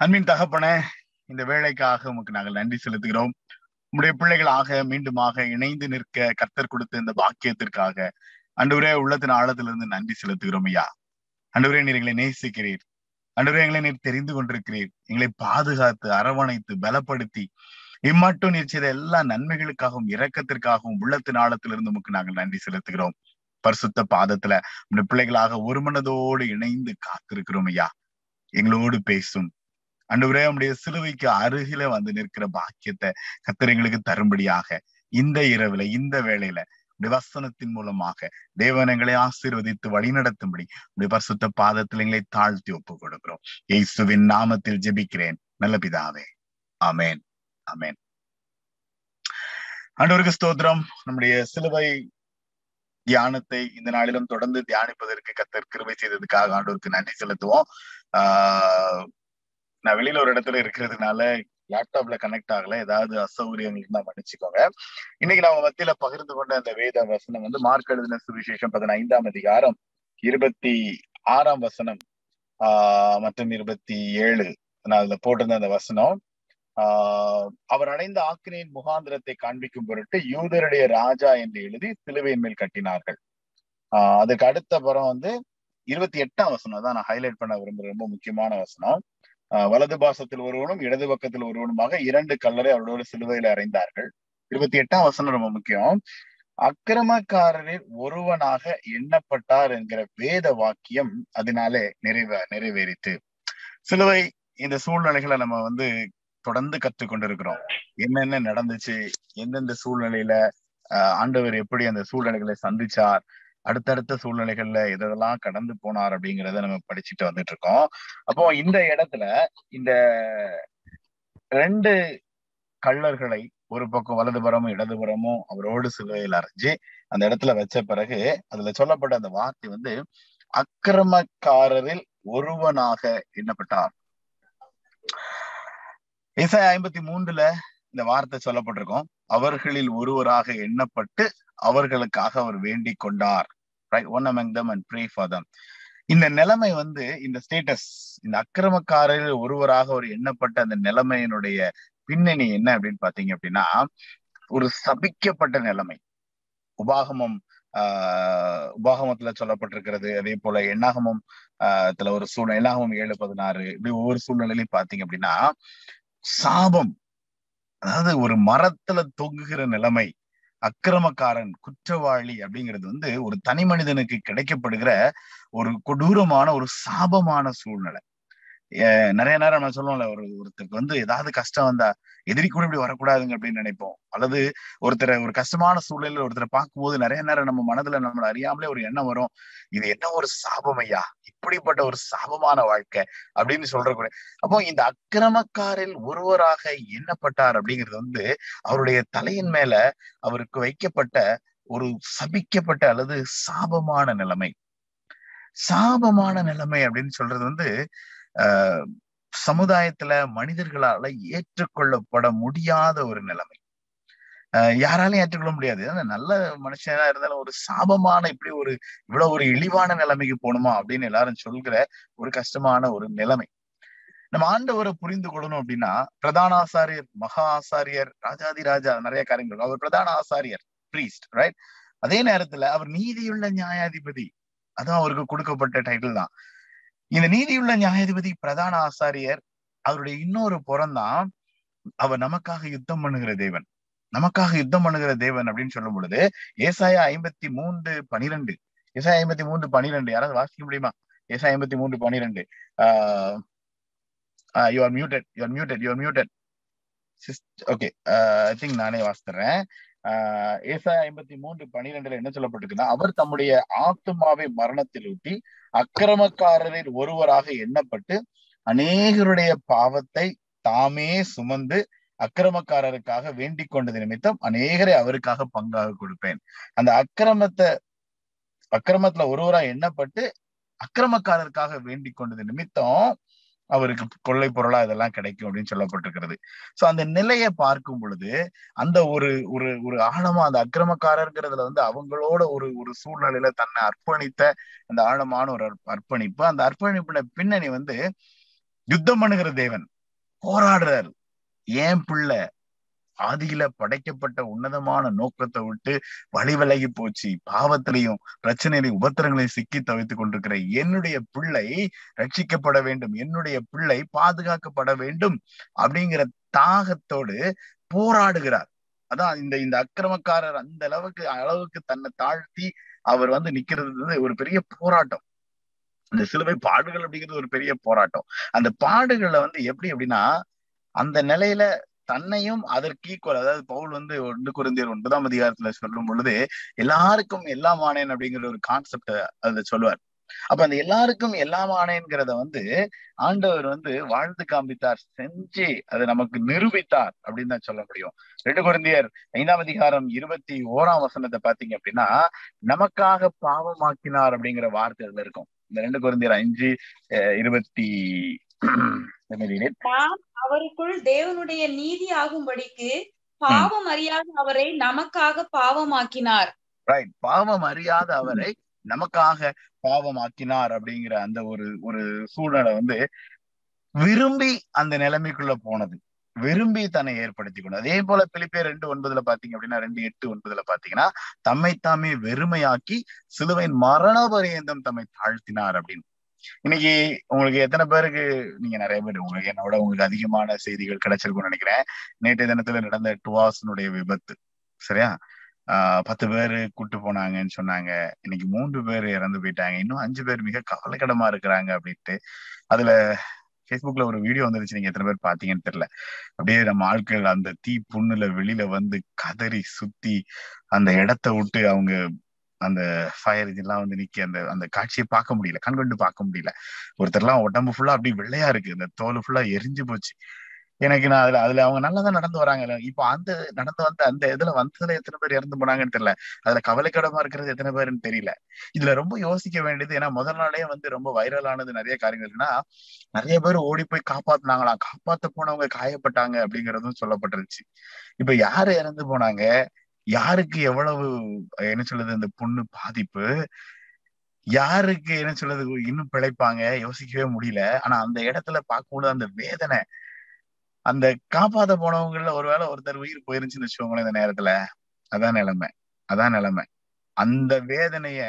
அன்பின் தகப்பன இந்த வேலைக்காக உமக்கு நாங்கள் நன்றி செலுத்துகிறோம். உங்களுடைய பிள்ளைகளாக மீண்டுமாக இணைந்து நிற்க கர்த்தர் கொடுத்த இந்த பாக்கியத்திற்காக அன்றுவரே உள்ளத்தின் ஆழத்திலிருந்து நன்றி செலுத்துகிறோம் ஐயா. அன்றுவரே நீர் எங்களை நேசிக்கிறீர். அன்றுவரே எங்களை நீர் தெரிந்து கொண்டிருக்கிறீர். எங்களை பாதுகாத்து அரவணைத்து பலப்படுத்தி இம்மட்டும் நீர் செய்த எல்லா நன்மைகளுக்காகவும் இரக்கத்திற்காகவும் உள்ளத்தின் ஆழத்திலிருந்து உமக்கு நாங்கள் நன்றி செலுத்துகிறோம். பரிசுத்த பாதத்துல உடைய பிள்ளைகளாக ஒரு மனதோடு இணைந்து காத்திருக்கிறோம் ஐயா. எங்களோடு பேசும். அன்றுவரே நம்முடைய சிலுவைக்கு அருகில வந்து நிற்கிற பாக்கியத்தை கத்திரங்களுக்கு தரும்படியாக இந்த இரவுல இந்த வேளையில விவசனத்தின் வசனத்தின் மூலமாக தேவனங்களை ஆசீர்வதித்து வழிநடத்தும்படி உடைய பரிசுத்த பாதத்தில் எங்களை தாழ்த்தி ஒப்பு கொடுக்கிறோம் இயேசுவின் நாமத்தில் ஜெபிக்கிறேன். நல்ல பிதாவே. அமேன் அமேன் ஆண்டவருக்கு ஸ்தோத்திரம். நம்முடைய சிலுவை தியானத்தை இந்த நாளிலும் தொடர்ந்து தியானிப்பதற்கு கத்தர் கிருபை செய்ததுக்காக ஆண்டோருக்கு நன்றி செலுத்துவோம். ஆஹ் நான் வெளியில ஒரு இடத்துல இருக்கிறதுனால லேப்டாப்ல கனெக்ட் ஆகல. ஏதாவது அசௌகரியங்கள் இருந்தா மன்னிச்சுக்கோங்க. இன்னைக்கு நம்ம மத்தியில பகிர்ந்து கொண்ட அந்த வேத வசனம் வந்து மார்க் எழுதின சுவிசேஷம் பதினைந்தாம் அதிகாரம் இருபத்தி ஆறாம் வசனம் ஆஹ் மற்றும் இருபத்தி ஏழு. நான் அதுல போட்டிருந்த அந்த வசனம் ஆஹ் அவர் அடைந்த ஆக்கினியின் முகாந்திரத்தை காண்பிக்கும் பொருட்டு யூதருடைய ராஜா என்று எழுதி சிலுவையின் மேல் கட்டினார்கள். ஆஹ் அதுக்கு அடுத்த புறம் வந்து இருபத்தி எட்டாம் வசனம். தான் நான் ஹைலைட் பண்ண விரும்புற ரொம்ப முக்கியமான வசனம். வலது பாசத்தில் ஒருவனும் இடது பக்கத்தில் ஒருவனுமாக இரண்டு கல்லரை அவரோட சிலுவையில அறைந்தார்கள். இருபத்தி எட்டாம் வசனம் ரொம்ப முக்கியம். அக்கிரமக்காரரில் ஒருவனாக எண்ணப்பட்டார் என்கிற வேத வாக்கியம் அதனாலே நிறைவே நிறைவேறித்து. சிலுவை இந்த சூழ்நிலைகளை நம்ம வந்து தொடர்ந்து கற்றுக்கொண்டிருக்கிறோம். என்னென்ன நடந்துச்சு எந்தெந்த சூழ்நிலையில ஆஹ் ஆண்டவர் எப்படி அந்த சூழ்நிலைகளை சந்திச்சார் அடுத்தடுத்த சூழ்நிலைகள்ல எதெல்லாம் கடந்து போனார் அப்படிங்கிறத நம்ம படிச்சுட்டு வந்துட்டு இருக்கோம் அப்போ இந்த இடத்துல இந்த ரெண்டு கள்ளர்களை ஒரு பக்கம் வலதுபுறமும் இடதுபுறமும் அவரோடு சிலுவையில் அரைஞ்சு அந்த இடத்துல வச்ச பிறகு அதுல சொல்லப்பட்ட அந்த வார்த்தை வந்து அக்கிரமக்காரரில் ஒருவனாக எண்ணப்பட்டார். இசை ஐம்பத்தி மூன்றுல இந்த வார்த்தை சொல்லப்பட்டிருக்கோம். அவர்களில் ஒருவராக எண்ணப்பட்டு அவர்களுக்காக அவர் வேண்டிக் கொண்டார். Right one among them and pray for them இந்த நிலைமை வந்து இந்த ஸ்டேட்டஸ் இந்த அக்கிரமக்காரர்கள் ஒருவராக ஒரு எண்ணப்பட்ட அந்த நிலைமையினுடைய பின்னணி என்ன அப்படின்னு பாத்தீங்க அப்படின்னா ஒரு சபிக்கப்பட்ட நிலைமை. உபாகமம் ஆஹ் உபாகமத்துல சொல்லப்பட்டிருக்கிறது. அதே போல எண்ணாகமம் ஆஹ் ஒரு சூழ்நிலை எண்ணாகமம் ஏழு பதினாறு இப்படி ஒவ்வொரு சூழ்நிலையிலையும் பாத்தீங்க அப்படின்னா சாபம் அதாவது ஒரு மரத்துல தொங்குகிற நிலைமை அக்கிரமக்காரன் குற்றவாளி அப்படிங்கிறது வந்து ஒரு தனி மனிதனுக்கு கிடைக்கப்படுகிற ஒரு கொடூரமான ஒரு சாபமான சூழ்நிலை. நிறைய நேரம் நான் சொல்லுவோம்ல ஒரு ஒருத்தருக்கு வந்து ஏதாவது கஷ்டம் வந்தா எதிரி கூட இப்படி வரக்கூடாதுங்க அப்படின்னு நினைப்போம். அல்லது ஒருத்தரை ஒரு கஷ்டமான சூழ்நிலையில ஒருத்தரை பார்க்கும்போது நிறைய நேரம் நம்ம மனதுல நம்மளை அறியாமலே ஒரு எண்ணம் வரும். இது என்ன ஒரு சாபம் ஐயா? இப்படிப்பட்ட ஒரு சாபமான வாழ்க்கை அப்படின்னு சொல்றக்கூடிய அப்போ இந்த அக்கிரமக்காரில் ஒருவராக எண்ணப்பட்டார் அப்படிங்கிறது வந்து அவருடைய தலையின் மேல அவருக்கு வைக்கப்பட்ட ஒரு சபிக்கப்பட்ட அல்லது சாபமான நிலைமை. சாபமான நிலைமை அப்படின்னு சொல்றது வந்து சமுதாயத்துல மனிதர்களால ஏற்றுக்கொள்ளப்பட முடியாத ஒரு நிலைமை. யாராலையும் ஏற்றுக்கொள்ள முடியாது. நல்ல மனுஷனா இருந்தாலும் ஒரு சாபமான இப்படி ஒரு இவ்வளவு ஒரு இழிவான நிலைமைக்கு போகணுமா அப்படின்னு எல்லாரும் சொல்கிற ஒரு கஷ்டமான ஒரு நிலைமை. நம்ம ஆண்டவரை புரிந்து கொள்ளணும் அப்படின்னா பிரதான ஆசாரியர் மகா ஆசாரியர் ராஜாதி ராஜா நிறைய காரியங்கள். அவர் பிரதான ஆசாரியர் பிரீஸ்ட் ரைட் அதே நேரத்துல அவர் நீதியுள்ள நியாயாதிபதி. அதுவும் அவருக்கு கொடுக்கப்பட்ட டைட்டில் தான். இந்த நீதியுள்ள நியாயாதிபதி பிரதான ஆசாரியர் அவருடைய இன்னொரு புறம்தான் அவர் நமக்காக யுத்தம் பண்ணுகிற தேவன். நமக்காக யுத்தம் பண்ணுகிற தேவன் அப்படின்னு சொல்லும் பொழுது ஏசாயா ஐம்பத்தி மூன்று பனிரெண்டு ஏசாயா ஐம்பத்தி மூன்று பனிரெண்டு யாராவது வாசிக்க முடியுமா? ஏசாயா ஐம்பத்தி மூன்று பனிரெண்டு ஆஹ் you are muted you are muted you are muted okay I think நானே வாசித்துறேன் ஆஹ் ஏசாயா ஐம்பத்தி மூன்று பனிரெண்டுல என்ன சொல்லப்பட்டிருக்குன்னா அவர் தம்முடைய ஆத்துமாவை மரணத்தில் ஊட்டி அக்கிரமக்காரரில் ஒருவராக எண்ணப்பட்டு அநேகருடைய பாவத்தை தாமே சுமந்து அக்கிரமக்காரருக்காக வேண்டிக் கொண்டது நிமித்தம் அநேகரை அவருக்காக பங்காக கொடுப்பேன். அந்த அக்கிரமத்தை அக்கிரமத்துல ஒருவரா எண்ணப்பட்டு அக்கிரமக்காரருக்காக வேண்டிக் கொண்டது நிமித்தம் அவருக்கு கொள்ளை பொருளா இதெல்லாம் கிடைக்கும் அப்படின்னு சொல்லப்பட்டிருக்கிறது. சோ அந்த நிலையை பார்க்கும் பொழுது அந்த ஒரு ஒரு ஒரு ஆழமா அந்த அக்கிரமக்காரர்ங்கிறதுல வந்து அவங்களோட ஒரு ஒரு சூழ்நிலையில தன்னை அர்ப்பணித்த அந்த ஆழமான ஒரு அர்ப்பணிப்பு. அந்த அர்ப்பணிப்புல பின்னணி வந்து யுத்தம் பண்ணுகிற தேவன். போராடுறாரு. ஏன் பிள்ளை? ஆதியில படைக்கப்பட்ட உன்னதமான நோக்கத்தை விட்டு வழிவிலகி போச்சு. பாவத்திலையும் பிரச்சனையிலையும் உபத்திரங்களையும் சிக்கி தவித்துக் கொண்டிருக்கிற என்னுடைய பிள்ளை ரட்சிக்கப்பட வேண்டும். என்னுடைய பிள்ளை பாதுகாக்கப்பட வேண்டும் அப்படிங்கிற தாகத்தோடு போராடுகிறார். அதான் இந்த இந்த அக்கிரமக்காரர் அந்த அளவுக்கு அளவுக்கு தன்னை தாழ்த்தி அவர் வந்து நிக்கிறது ஒரு பெரிய போராட்டம். இந்த சிலுவை பாடுகள் அப்படிங்கிறது ஒரு பெரிய போராட்டம். அந்த பாடுகள்ல வந்து எப்படி அப்படின்னா அந்த நிலையில தன்னையும் அதற்கு ஈக்குவல் அதாவது பவுல் வந்து ஒன்று குருந்தியர் ஒன்பதாம் அதிகாரத்துல சொல்லும் பொழுது எல்லாருக்கும் எல்லாமானேன் அப்படிங்கிற ஒரு கான்செப்ட அதுல சொல்லுவார். அப்ப அந்த எல்லாருக்கும் எல்லாமானேங்கிறத வந்து ஆண்டவர் வந்து வாழ்ந்து காண்பித்தார் செஞ்சு அதை நமக்கு நிரூபித்தார் அப்படின்னு தான் சொல்ல முடியும். ரெண்டு குருந்தியர் ஐந்தாம் அதிகாரம் இருபத்தி ஓராம் வசனத்தை பாத்தீங்க அப்படின்னா நமக்காக பாவமாக்கினார் அப்படிங்கிற வார்த்தை அதுல இருக்கும். இந்த ரெண்டு குருந்தியர் அஞ்சு இருபத்தி நாம் அவருக்குள் தேவனுடைய நீதி ஆகும்படிக்கு பாவம் அறியாத அவரை நமக்காக பாவமாக்கினார். ரைட் பாவம் அறியாத அவரை நமக்காக பாவமாக்கினார் அப்படிங்கிற அந்த ஒரு ஒரு சூழ்நிலை வந்து விரும்பி அந்த நிலைமைக்குள்ள போனது. விரும்பி தன்னை ஏற்படுத்தி கொண்டு அதே போல பிலிப்பே ரெண்டு ஒன்பதுல பாத்தீங்க அப்படின்னா ரெண்டு எட்டு ஒன்பதுல பாத்தீங்கன்னா தம்மை தாமே வெறுமையாக்கி சிலுவையின் மரண பரியந்தம் தம்மை தாழ்த்தினார் அப்படின்னு. இன்னைக்கு உங்களுக்கு எத்தனை பேருக்கு நீங்க நிறைய பேர் உங்களுக்கு என்னோட உங்களுக்கு அதிகமான செய்திகள் கிடைச்சிருக்கும்னு நினைக்கிறேன். நேற்றைய தினத்துல நடந்த டுவாஸ்னுடைய விபத்து சரியா? ஆஹ் பத்து பேரு கூட்டு போனாங்கன்னு சொன்னாங்க. இன்னைக்கு மூன்று பேர் இறந்து போயிட்டாங்க. இன்னும் அஞ்சு பேர் மிக கவலைக்கிடமா இருக்கிறாங்க அப்படின்ட்டு. அதுல ஃபேஸ்புக்ல ஒரு வீடியோ வந்துருச்சு. நீங்க எத்தனை பேர் பாத்தீங்கன்னு தெரியல. அப்படியே நம்ம ஆட்கள் அந்த தீ புண்ணுல வெளியில வந்து கதறி சுத்தி அந்த இடத்த விட்டு அவங்க அந்த ஃபயர் இதெல்லாம் வந்து நிக்க அந்த அந்த காட்சியை பார்க்க முடியல கண்கொண்டு பார்க்க முடியல. ஒருத்தர்லாம் உடம்பு ஃபுல்லா அப்படி வெள்ளையா இருக்கு. அந்த தோல் ஃபுல்லா எரிஞ்சு போச்சு. எனக்கு நான் அதுல அதுல அவங்க நல்லதான் நடந்து வராங்க இப்போ அந்த நடந்து வந்த அந்த இதுல வந்ததுல எத்தனை பேர் இறந்து போனாங்கன்னு தெரியல. அதுல கவலைக்கிடமா இருக்கிறது எத்தனை பேருன்னு தெரியல. இதுல ரொம்ப யோசிக்க வேண்டியது ஏன்னா முதல் நாளே வந்து ரொம்ப வைரல் ஆனது நிறைய காரியங்கள்னா நிறைய பேர் ஓடி போய் காப்பாத்தினாங்களாம் காப்பாத்த போனவங்க காயப்பட்டாங்க அப்படிங்கறதும் சொல்லப்பட்டிருச்சு இப்ப யாரு இறந்து போனாங்க? யாருக்கு எவ்வளவு என்ன சொல்றது இந்த பொண்ணு பாதிப்பு? யாருக்கு என்ன சொல்றது இன்னும் பிழைப்பாங்க? யோசிக்கவே முடியல. ஆனா அந்த இடத்துல பார்க்கும்போது அந்த வேதனை அந்த காப்பாத்த போனவங்கள ஒருவேளை ஒருத்தர் உயிர் போயிருந்துச்சுன்னு வச்சுக்கோங்களேன் இந்த நேரத்துல. அதான் நிலைமை. அதான் நிலைமை. அந்த வேதனைய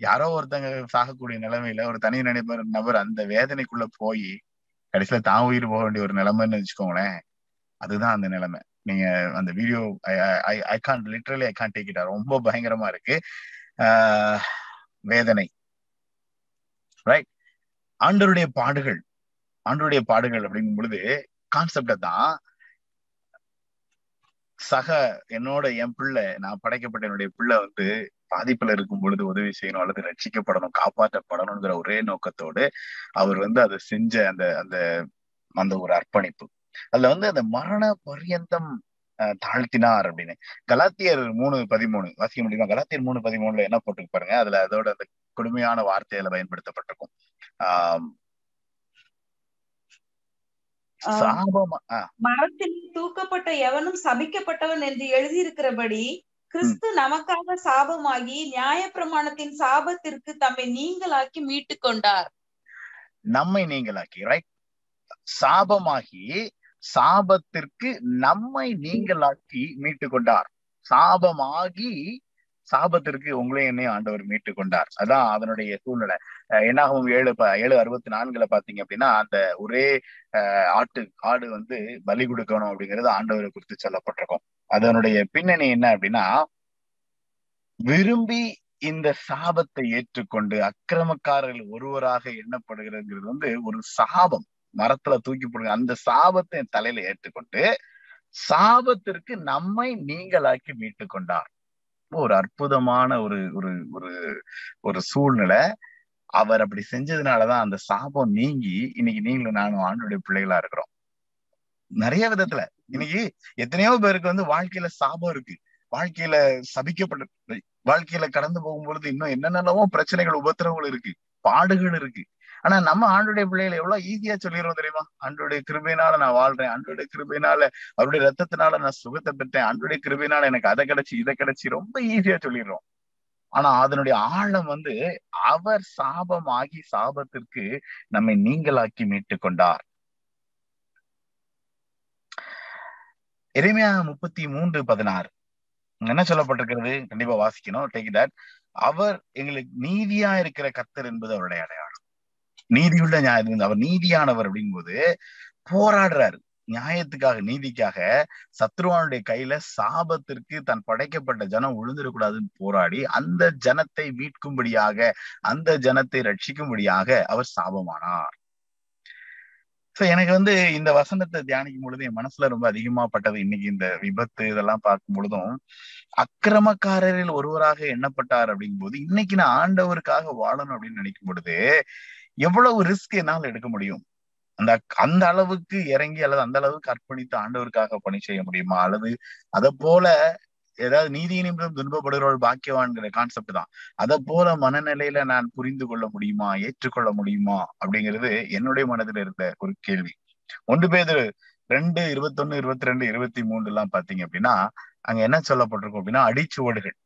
யாரோ ஒருத்தங்க சாகக்கூடிய நிலைமையில ஒரு தனி நினைப்பர் நபர் அந்த வேதனைக்குள்ள போய் கடைசியில தான் உயிர் போக வேண்டிய ஒரு நிலைமைன்னு வச்சுக்கோங்களேன். அதுதான் அந்த நிலைமை. நீங்க அந்த video I I can't literally I can't take it ரொம்ப பயங்கரமா இருக்கு. ஆஹ் வேதனை. ரைட் ஆண்டருடைய பாடுகள் ஆண்டருடைய பாடுகள் அப்படிங்கும் பொழுது கான்செப்ட தான் சக என்னோட என் பிள்ளை நான் படைக்கப்பட்ட என்னுடைய பிள்ளை வந்து பாதிப்புல இருக்கும் பொழுது உதவி செய்யணும் அல்லது ரட்சிக்கப்படணும் காப்பாற்றப்படணுங்கிற ஒரே நோக்கத்தோடு அவர் வந்து அதை செஞ்ச அந்த அந்த அந்த ஒரு அர்ப்பணிப்பு. அதுல வந்து அந்த மரண பரியந்தம் தாழ்த்தினார் அப்படின்னு. கலாத்தியர் மூணு பதிமூணு வாசிக்க முடியுமா? கலாத்தியர் மூணு பதிமூணுல என்ன போட்டு பாருங்க. அதுல அதோட அந்த கொடுமையான வார்த்தையில பயன்படுத்தப்பட்டிருக்கும். ஆஹ் மரத்தில் தூக்கப்பட்ட எவனும் சபிக்கப்பட்டவன் என்று எழுதியிருக்கிறபடி கிறிஸ்து நமக்காக சாபமாகி நியாய பிரமாணத்தின் சாபத்திற்கு தம்மை நீங்களாக்கி மீட்டு கொண்டார் நம்மை நீங்களாக்கி ரைட் சாபமாகி சாபத்திற்கு நம்மை நீங்களாக்கி மீட்டு கொண்டார் சாபமாகி சாபத்திற்கு உங்களையும் என்னையும் ஆண்டவர் மீட்டு கொண்டார் அதான் அதனுடைய சூழ்நிலை. என்னாகும் ஏழு ஏழு அறுபத்தி நான்குல பாத்தீங்க அப்படின்னா அந்த ஒரே ஆட்டு ஆடு வந்து பலி கொடுக்கணும் அப்படிங்கறது ஆண்டவரை குறித்து சொல்லப்பட்டிருக்கும். அதனுடைய பின்னணி என்ன அப்படின்னா விரும்பி இந்த சாபத்தை ஏற்றுக்கொண்டு அக்கிரமக்காரர்கள் ஒருவராக எண்ணப்படுகிறதுங்கிறது வந்து ஒரு சாபம். மரத்துல தூக்கி போடுங்க. அந்த சாபத்தை என் தலையில ஏற்றுக்கொண்டு சாபத்திற்கு நம்மை நீங்களாக்கி மீட்டு கொண்டார் ஒரு அற்புதமான ஒரு ஒரு ஒரு ஒரு சூழ்நிலை. அவர் அப்படி செஞ்சதுனாலதான் அந்த சாபம் நீங்கி இன்னைக்கு நீங்களும் நானும் ஆண்டுடைய பிள்ளைகளா இருக்கிறோம். நிறைய விதத்துல. இன்னைக்கு எத்தனையோ பேருக்கு வந்து வாழ்க்கையில சாபம் இருக்கு. வாழ்க்கையில சபிக்கப்பட்ட வாழ்க்கையில கடந்து போகும்பொழுது இன்னும் என்னென்னவோ பிரச்சனைகள் உபத்திரவங்கள் இருக்கு. பாடுகள் இருக்கு. ஆனா நம்ம ஆண்டுடைய பிள்ளைகளை எவ்வளவு ஈஸியா சொல்லிடுவோம் தெரியுமா? அன்றுடைய கிருபையினால நான் வாழ்றேன். அன்றுடைய கிருபையினால அவருடைய ரத்தத்தினால நான் சுகத்தை பெற்றேன். அன்றுடைய கிருபையினால எனக்கு அதை கிடைச்சி இதை கிடைச்சி ரொம்ப ஈஸியா சொல்லிடுறோம். ஆனா அதனுடைய ஆழம் வந்து அவர் சாபமாகி சாபத்திற்கு நம்மை நீங்களாக்கி மீட்டு கொண்டார். எளிமையா முப்பத்தி மூன்று பதினாறு. என்ன சொல்லப்பட்டிருக்கிறது? கண்டிப்பா வாசிக்கணும். டேக் தட் அவர் எங்களுக்கு நீதியா இருக்கிற கத்தர் என்பது அவருடைய அடையாளம். நீதியுள்ள நியாயம் அவர் நீதியானவர் அப்படிங்கும்போது போராடுறாரு. நியாயத்துக்காக நீதிக்காக சத்ருவானுடைய கையில சாபத்திற்கு தன் படைக்கப்பட்ட ஜனம் விழுந்துடக்கூடாதுன்னு போராடி அந்த ஜனத்தை மீட்கும்படியாக அந்த ஜனத்தை ரட்சிக்கும்படியாக அவர் சாபமானார். சோ எனக்கு வந்து இந்த வசனத்தை தியானிக்கும் பொழுது என் மனசுல ரொம்ப அதிகமா பட்டது இன்னைக்கு இந்த விபத்து இதெல்லாம் பார்க்கும் பொழுதும் அக்கிரமக்காரரில் ஒருவராக எண்ணப்பட்டார் அப்படிங்கும் போது இன்னைக்கு நான் ஆண்டவருக்காக வாழணும் அப்படின்னு நினைக்கும் பொழுது எவ்வளவு ரிஸ்க் என்னால் எடுக்க முடியும்? அந்த அந்த அளவுக்கு இறங்கி அல்லது அந்த அளவுக்கு அர்ப்பணித்து ஆண்டவருக்காக பணி செய்ய முடியுமா? அல்லது அதை போல ஏதாவது நீதி நிமிடம் துன்பப்படுகிறவள் பாக்கியவான்கிற கான்செப்ட் தான். அதை போல மனநிலையில நான் புரிந்து கொள்ள முடியுமா? ஏற்றுக்கொள்ள முடியுமா? அப்படிங்கிறது என்னுடைய மனதில் இருந்த ஒரு கேள்வி. ஒன்று பேர் ரெண்டு இருபத்தொன்னு இருபத்தி ரெண்டு இருபத்தி மூணு எல்லாம் பாத்தீங்க அப்படின்னா அங்க என்ன சொல்லப்பட்டிருக்கும் அப்படின்னா அடிச்சுவடுகள்.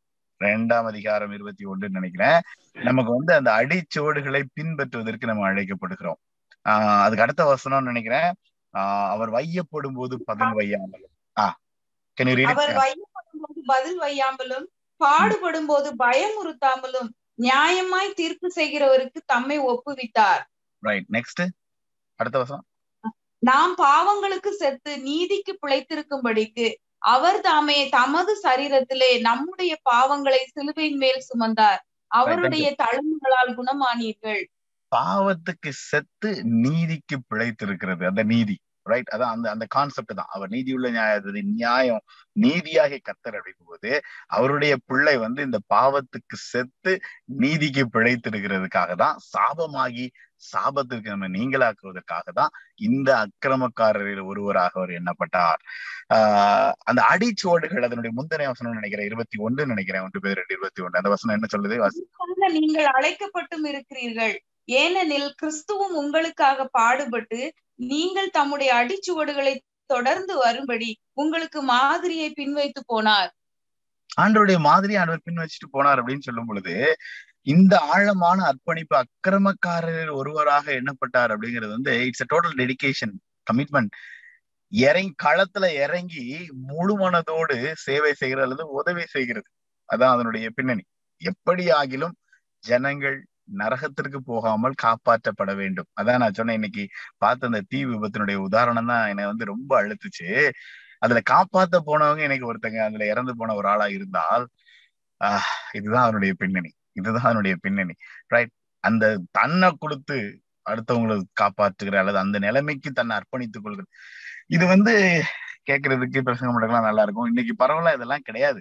ரெண்டாம் அதிகாரம் இருபத்தி ஒன்று நினைக்கிறேன். நமக்கு வந்து அந்த அடிச்சுவடுகளை பின்பற்றுவதற்கு நம்ம அழைக்கப்படுகிறோம். ஆஹ் அதுக்கு அடுத்த வசனம் நினைக்கிறேன். ஆஹ் அவர் வையப்படும் போது பதன் வையாமல் ஆஹ் அவர் வையப்படும் போது பதில் வையாமலும் பாடுபடும் போது பயமுறுத்தாமலும் நியாயமாய் தீர்ப்பு செய்கிறவருக்கு தம்மை ஒப்புவித்தார். ரைட் நெக்ஸ்ட் அடுத்த வசனம். நாம் பாவங்களுக்கு செத்து நீதிக்கு பிழைத்திருக்கும்படிக்கு அவர் தாமே தமது சரீரத்திலே நம்முடைய பாவங்களை சிலுவையின் மேல் சுமந்தார். அவருடைய தழும்புகளால் குணமானீர்கள். பாவத்துக்கு செத்து நீதிக்கு பிழைத்திருக்கிறது அந்த நீதி. ரைட் அதான் அந்த அந்த கான்செப்ட் தான். அவர் நீதியுள்ள நியாயத்தை நியாயம் நீதியாக கத்தர் அப்படிங்கும் போது அவருடைய பிள்ளை வந்து இந்த பாவத்துக்கு செத்து நீதிக்கு பிழைத்திருக்கிறதுக்காக தான் சாபமாகி சாபத்திற்கு நம்ம நீங்களாக்குவதற்காக தான் இந்த அக்கிரமக்காரரில் ஒருவராக அவர் எண்ணப்பட்டார். ஆஹ் அந்த அடிச்சுவடுகள் அதனுடைய முந்தனை வசனம் நினைக்கிறேன் இருபத்தி ஒன்று நினைக்கிறேன் ஒன்று பேர் ரெண்டு இருபத்தி ஒன்று. அந்த வசனம் என்ன சொல்லுது? நீங்கள் அழைக்கப்பட்டும் இருக்கிறீர்கள். ஏனெனில் கிறிஸ்துவும் உங்களுக்காக பாடுபட்டு நீங்கள் தம்முடைய அடிச்சுவடுகளை தொடர்ந்து வரும்படி உங்களுக்கு மாதிரியை பின்வைத்து போனார். ஆண்டருடைய மாதிரி ஆண்டவர் பின் வச்சுட்டு போனார் அப்படின்னு சொல்லும் பொழுது இந்த ஆழமான அர்ப்பணிப்பு அக்கிரமக்காரரில் ஒருவராக எண்ணப்பட்டார் அப்படிங்கிறது வந்து it's a total dedication commitment இறங்கி களத்துல இறங்கி முழு மனதோடு சேவை செய்கிறது அல்லது உதவி செய்கிறது. அதான் அதனுடைய பின்னணி. எப்படி ஆகிலும் ஜனங்கள் நரகத்திற்கு போகாமல் காப்பாற்றப்பட வேண்டும். அதான் நான் சொன்னேன் இன்னைக்கு பார்த்த அந்த தீ விபத்தினுடைய உதாரணம் தான் என்னை வந்து ரொம்ப அழுத்துச்சு. அதுல காப்பாத்த போனவங்க எனக்கு ஒருத்தங்க அதுல இறந்து போன ஒரு ஆளா இருந்தால் ஆஹ் இதுதான் அவனுடைய பின்னணி. இதுதான் அவனுடைய பின்னணி. ரைட் அந்த தன்னை கொடுத்து அடுத்தவங்களை காப்பாற்றுகிற அல்லது அந்த நிலைமைக்கு தன்னை அர்ப்பணித்துக் கொள்கிறது இது வந்து கேட்கறதுக்கு பிரசங்கம் பண்ணலாம் நல்லா இருக்கும். இன்னைக்கு பரவாயில்ல இதெல்லாம் கிடையாது.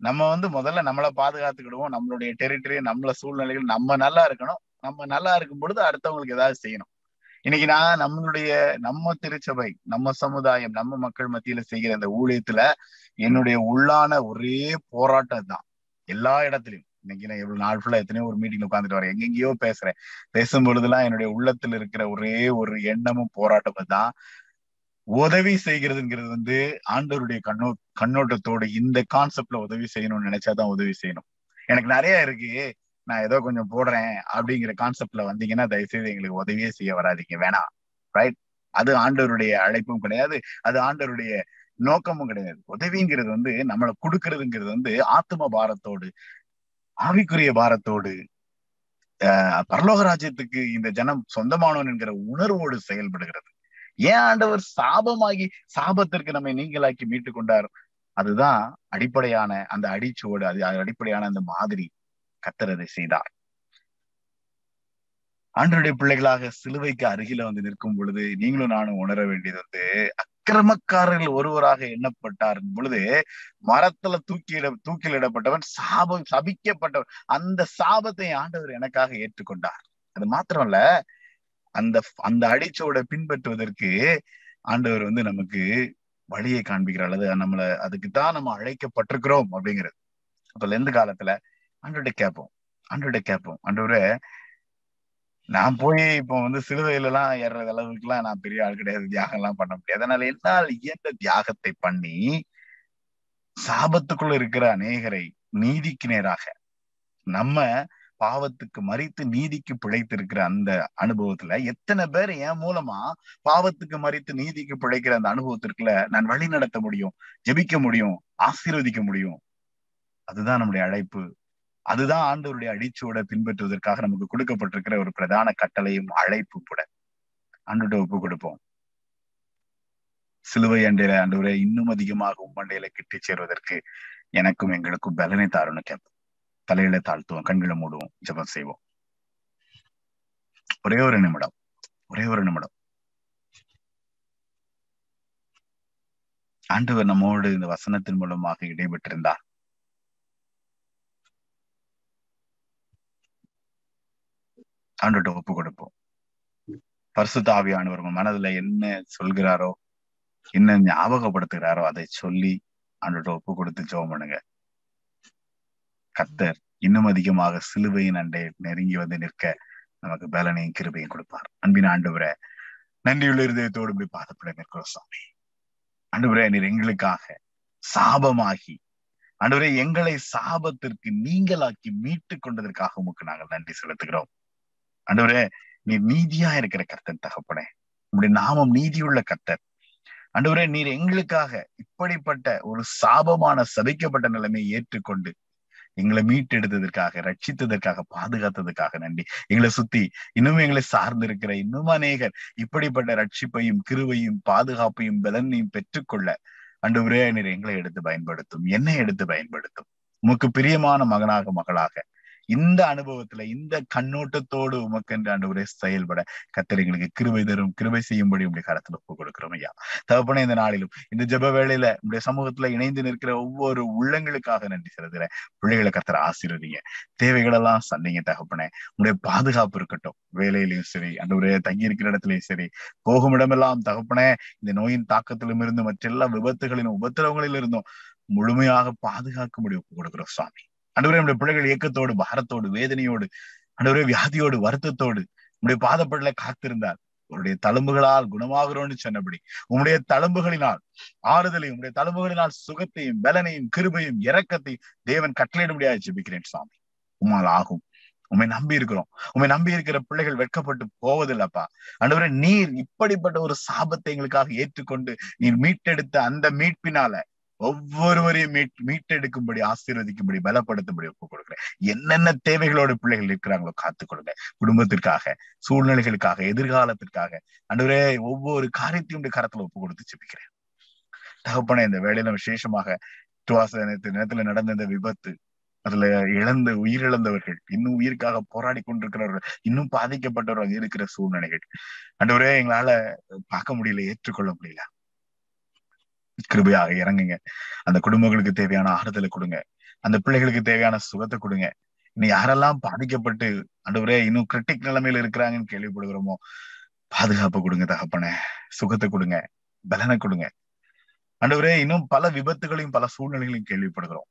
நம்ம வந்து முதல்ல நம்மளை பாதுகாத்துக்கிடுவோம். நம்மளுடைய டெரிட்டரி நம்மள சூழ்நிலைகள் நம்ம நல்லா இருக்கணும். நம்ம நல்லா இருக்கும் பொழுது அடுத்தவங்களுக்கு ஏதாவது செய்யணும். இன்னைக்கு நான் நம்மளுடைய நம்ம திருச்சபை நம்ம சமுதாயம் நம்ம மக்கள் மத்தியில செய்கிற அந்த ஊழியத்துல என்னுடைய உள்ளான ஒரே போராட்டம் தான் எல்லா இடத்துலயும். இன்னைக்கு நான் எவ்வளவு நாள் ஃபுல்லா எத்தனையோ ஒரு மீட்டிங்ல உட்காந்துட்டு வரேன். எங்கெங்கயோ பேசுறேன். பேசும் பொழுதுலாம் என்னுடைய உள்ளத்துல இருக்கிற ஒரே ஒரு எண்ணமும் போராட்டமும் தான் உதவி செய்கிறதுங்கிறது வந்து ஆண்டவருடைய கண்ணோ கண்ணோட்டத்தோடு இந்த கான்செப்ட்ல உதவி செய்யணும்னு நினைச்சாதான் உதவி செய்யணும். எனக்கு நிறைய இருக்கு. நான் ஏதோ கொஞ்சம் போடுறேன் அப்படிங்கிற கான்செப்ட்ல வந்தீங்கன்னா தயவுசெய்து எங்களுக்கு உதவியே செய்ய வராதிங்க. வேணாம். ரைட் அது ஆண்டவருடைய அழைப்பும் கிடையாது. அது ஆண்டவருடைய நோக்கமும் கிடையாது. உதவிங்கிறது வந்து நம்மளை கொடுக்கறதுங்கிறது வந்து ஆத்ம பாரத்தோடு ஆவிக்குரிய பாரத்தோடு ஆஹ் பரலோக ராஜ்யத்துக்கு இந்த ஜனம் சொந்தமானவன் என்கிற உணர்வோடு செயல்படுகிறது. ஏன் ஆண்டவர் சாபமாகி சாபத்திற்கு நம்மை நீங்களாக்கி மீட்டு கொண்டார் அதுதான் அடிப்படையான அந்த அடிச்சுவோடு அது அடிப்படையான அந்த மாதிரி கத்தரதை செய்தார். ஆண்டருடைய பிள்ளைகளாக சிலுவைக்கு அருகில வந்து நிற்கும் பொழுது நீங்களும் நானும் உணர வேண்டியது வந்து அக்கிரமக்காரர்கள் ஒருவராக எண்ணப்பட்டார் பொழுது மரத்துல தூக்கியிட தூக்கிலிடப்பட்டவன் சாபம் சபிக்கப்பட்டவன். அந்த சாபத்தை ஆண்டவர் எனக்காக ஏற்றுக்கொண்டார். அது மாத்திரமல்ல அந்த அந்த அடிச்சோட பின்பற்றுவதற்கு ஆண்டவர் வந்து நமக்கு வழியை காண்பிக்கிறார். அல்லது நம்மள அதுக்கு தான் நம்ம அழைக்கப்பட்டிருக்கிறோம் அப்படிங்கிறது. அப்ப எந்த காலத்துல ஆண்டோட கேட்போம். ஆண்டோட கேட்போம். ஆண்டவரை நான் போய் இப்போ வந்து சிறுவையில எல்லாம் ஏற அளவுக்கு எல்லாம் நான் பெரிய ஆள் கிடையாது. தியாகம் எல்லாம் பண்ண முடியாது. அதனால என்னால் இயன்ற தியாகத்தை பண்ணி சாபத்துக்குள்ள இருக்கிற அநேகரை நீதிக்கு நேராக நம்ம பாவத்துக்கு மறித்து நீதிக்கு பிழைத்திருக்கிற அந்த அனுபவத்துல எத்தனை பேர் என் மூலமா பாவத்துக்கு மறித்து நீதிக்கு பிழைக்கிற அந்த அனுபவத்திற்குள்ள நான் வழி நடத்த முடியும் ஜெபிக்க முடியும் ஆசீர்வதிக்க முடியும்? அதுதான் நம்முடைய அழைப்பு. அதுதான் ஆண்டவருடைய அடிச்சோட பின்பற்றுவதற்காக நமக்கு கொடுக்கப்பட்டிருக்கிற ஒரு பிரதான கட்டளையும் அழைப்பு கூட. ஆண்டுகிட்ட ஒப்பு கொடுப்போம். சிலுவை அண்டையில ஆண்டவரை இன்னும் அதிகமாக உம்மண்டையில கிட்டி சேர்வதற்கு எனக்கும் எங்களுக்கும் பலனை தாருன்னு கேட்போம். தலையில தாழ்த்துவோம் கண்களை மூடுவோம் ஜபம் செய்வோம். ஒரே ஒரு நிமிடம் ஒரே ஒரு நிமிடம். ஆண்டவர் நம்மோடு இந்த வசனத்தின் மூலமாக இடைபெற்றிருந்தார். ஆண்டுகிட்ட ஒப்பு கொடுப்போம். பரிசுத்த ஆவியானவர் உங்க மனதுல என்ன சொல்கிறாரோ என்ன ஞாபகப்படுத்துகிறாரோ அதை சொல்லி ஆண்டுகிட்ட ஒப்பு கொடுத்து ஜோம் பண்ணுங்க. கத்தர் இன்னும் அதிகமாக சிலுவையின் அண்டை நெருங்கி வந்து நிற்க நமக்கு பலனையும் கிருபையும் கொடுப்பார். அன்பின் ஆண்டவரை நன்றியுள்ள இருதயத்தோடு இப்படி பாதப்பட நிற்கிறோம் சாமி. ஆண்டவரே நீர் எங்களுக்காக சாபமாகி ஆண்டவரே எங்களை சாபத்திற்கு நீங்களாக்கி மீட்டு கொண்டதற்காக உமக்கு நாங்கள் நன்றி செலுத்துகிறோம். ஆண்டவரே நீர் நீதியா இருக்கிற கர்த்தன் தகப்பனே உங்களுடைய நாமம் நீதியுள்ள கர்த்தர். ஆண்டவரே நீர் எங்களுக்காக இப்படிப்பட்ட ஒரு சாபமான சதைக்கப்பட்ட நிலைமையை ஏற்றுக்கொண்டு எங்களை மீட்டெடுத்ததற்காக ரட்சித்ததற்காக பாதுகாத்ததற்காக நன்றி. எங்களை சுத்தி இன்னும் எங்களை சார்ந்து இருக்கிற இன்னும் அநேகர் இப்படிப்பட்ட ரட்சிப்பையும் கிருவையும் பாதுகாப்பையும் பலனையும் பெற்றுக்கொள்ள அன்று நீர் எங்களை எடுத்து பயன்படுத்தும். என்னை எடுத்து பயன்படுத்தும். உமக்கு பிரியமான மகனாக மகளாக இந்த அனுபவத்துல இந்த கண்ணோட்டத்தோடு உமக்கென்று ஆண்டவரே செயல்பட கத்தர் எங்களுக்கு கிருபை தரும் கிருபை செய்யும்படி உடைய கரத்துல ஒப்பு கொடுக்கிறோம் ஐயா. தகப்பனே இந்த நாளிலும் இந்த ஜப வேளையில உடைய சமூகத்துல இணைந்து நிற்கிற ஒவ்வொரு உள்ளங்களுக்காக நன்றி செலுத்துற பிள்ளைகளை கத்தர ஆசீர்வதிங்க. தேவைகளெல்லாம் சந்திங்க தகப்பனே. உடைய பாதுகாப்பு இருக்கட்டும். வேலையிலையும் சரி அண்டவரே தங்கி இருக்கிற இடத்துலயும் சரி போகும் இடமெல்லாம் தகப்பனே இந்த நோயின் தாக்கத்திலும் இருந்து மற்றெல்லா விபத்துகளிலும் உபத்திரவங்களில் இருந்தும் முழுமையாக பாதுகாக்கும்படி ஒப்பு கொடுக்கிறோம் சுவாமி. அன்றுவரே நம்முடைய பிள்ளைகள் இயக்கத்தோடு பாரத்தோடு வேதனையோடு அன்றுவரே வியாதியோடு வருத்தத்தோடு உடைய பாதப்படல காத்திருந்தார். உங்களுடைய தழும்புகளால் குணமாகிறோம்னு சொன்னபடி உங்களுடைய தழும்புகளினால் ஆறுதலையும் உங்களுடைய தழும்புகளினால் சுகத்தையும் பலனையும் கிருபையும் இரக்கத்தையும் தேவன் கட்டளையிட முடியாது ஜெபிக்கிறேன் சுவாமி. உமால் ஆகும். உண்மை நம்பி இருக்கிறோம். உண்மை நம்பி இருக்கிற பிள்ளைகள் வெட்கப்பட்டு போவதில்லப்பா. அண்டவரே நீர் இப்படிப்பட்ட ஒரு சாபத்தை எங்களுக்காக ஏற்றுக்கொண்டு நீர் மீட்டெடுத்த அந்த மீட்பினால ஒவ்வொருவரையும் மீட் மீட்டெடுக்கும்படி ஆசீர்வதிக்கும்படி பலப்படுத்தும்படி ஒப்புக் கொடுக்குறேன். என்னென்ன தேவைகளோட பிள்ளைகள் இருக்கிறாங்களோ காத்துக் கொடுங்க. குடும்பத்திற்காக சூழ்நிலைகளுக்காக எதிர்காலத்திற்காக. அன்றுவரே ஒவ்வொரு காரியத்தையும் கரத்துல ஒப்பு கொடுத்து செபிக்கிறேன் தகப்பனே இந்த வேலையில விசேஷமாக துவாச நேரத்துல நடந்த இந்த விபத்து அதுல இழந்த உயிரிழந்தவர்கள் இன்னும் உயிருக்காக போராடி கொண்டிருக்கிறவர்கள் இன்னும் பாதிக்கப்பட்டவர்கள் இருக்கிற சூழ்நிலைகள். அன்றுவரே எங்களால பார்க்க முடியல ஏற்றுக்கொள்ள முடியல. கிருபையாக இறங்குங்க. அந்த குடும்பங்களுக்கு தேவையான ஆறுதலை கொடுங்க. அந்த பிள்ளைகளுக்கு தேவையான சுகத்தை கொடுங்க. இனி யாரெல்லாம் பாதிக்கப்பட்டு அண்டவரே இன்னும் கிரிட்டிக் நிலைமையில இருக்கிறாங்கன்னு கேள்விப்படுகிறோமோ பாதுகாப்பு கொடுங்க தகப்பன. சுகத்தை கொடுங்க. பலனை கொடுங்க. அண்டவரே இன்னும் பல விபத்துகளையும் பல சூழ்நிலைகளையும் கேள்விப்படுகிறோம்.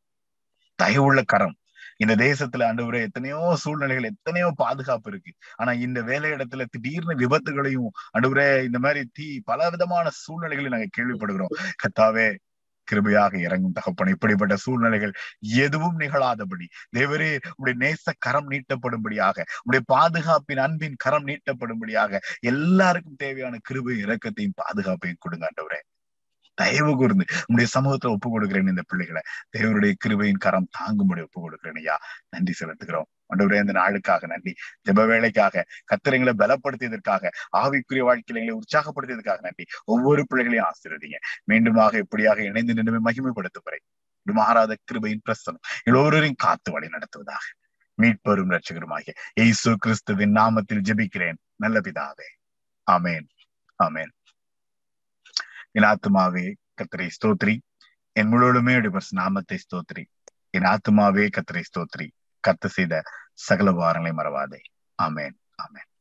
தயவுள்ள கரம். இந்த தேசத்துல ஆண்டவரே எத்தனையோ சூழ்நிலைகள் எத்தனையோ பாதுகாப்பு இருக்கு. ஆனா இந்த வேலை இடத்துல திடீர்னு விபத்துகளையும் ஆண்டவரே இந்த மாதிரி தீ பல விதமான சூழ்நிலைகளையும் நாங்க கேள்விப்படுகிறோம். கத்தாவே கிருபையாக இறங்கும் தகப்பன். இப்படிப்பட்ட சூழ்நிலைகள் எதுவும் நிகழாதபடி தேவரே உடைய நேச கரம் நீட்டப்படும்படியாக உடைய பாதுகாப்பின் அன்பின் கரம் நீட்டப்படும்படியாக எல்லாருக்கும் தேவையான கிருபையும் இறக்கத்தையும் பாதுகாப்பையும் கொடுங்க ஆண்டவரே. தயவு கூர்ந்து உங்களுடைய சமூகத்தை ஒப்பு கொடுக்கிறேன் இந்த பிள்ளைகளை. தேவருடைய கிருபையின் கரம் தாங்கும்படி ஒப்பு கொடுக்கிறேன் ஐயா. நன்றி செலுத்துகிறோம். ஆண்டவரே இந்த நாளுக்காக நன்றி. ஜெப வேலைக்காக கத்திரங்களை பலப்படுத்தியதற்காக ஆவிக்குரிய வாழ்க்கையில எங்களை உற்சாகப்படுத்தியதற்காக நன்றி. ஒவ்வொரு பிள்ளைகளையும் ஆசீர்வதிங்க. மீண்டுமாக இப்படியாக இணைந்து நின்று மகிமைப்படுத்துவரை மாறாத கிருபையின் பிரசனம் எல்லோரையும் காத்து வழி நடத்துவதாக. மீட்பெரும் ரட்சகருமாகிய இயேசு கிறிஸ்துவின் நாமத்தில் ஜெபிக்கிறேன். நல்ல பிதாவே. ஆமேன். ஆமேன். என் ஆத்மாவே கத்திரை ஸ்தோத்ரி. என் முழுவதுமே நாமத்தை ஸ்தோத்ரி. என் ஆத்மாவே கத்திரை ஸ்தோத்ரி. கத்து செய்த சகல வாரங்களை மறவாதே. ஆமேன். ஆமேன்.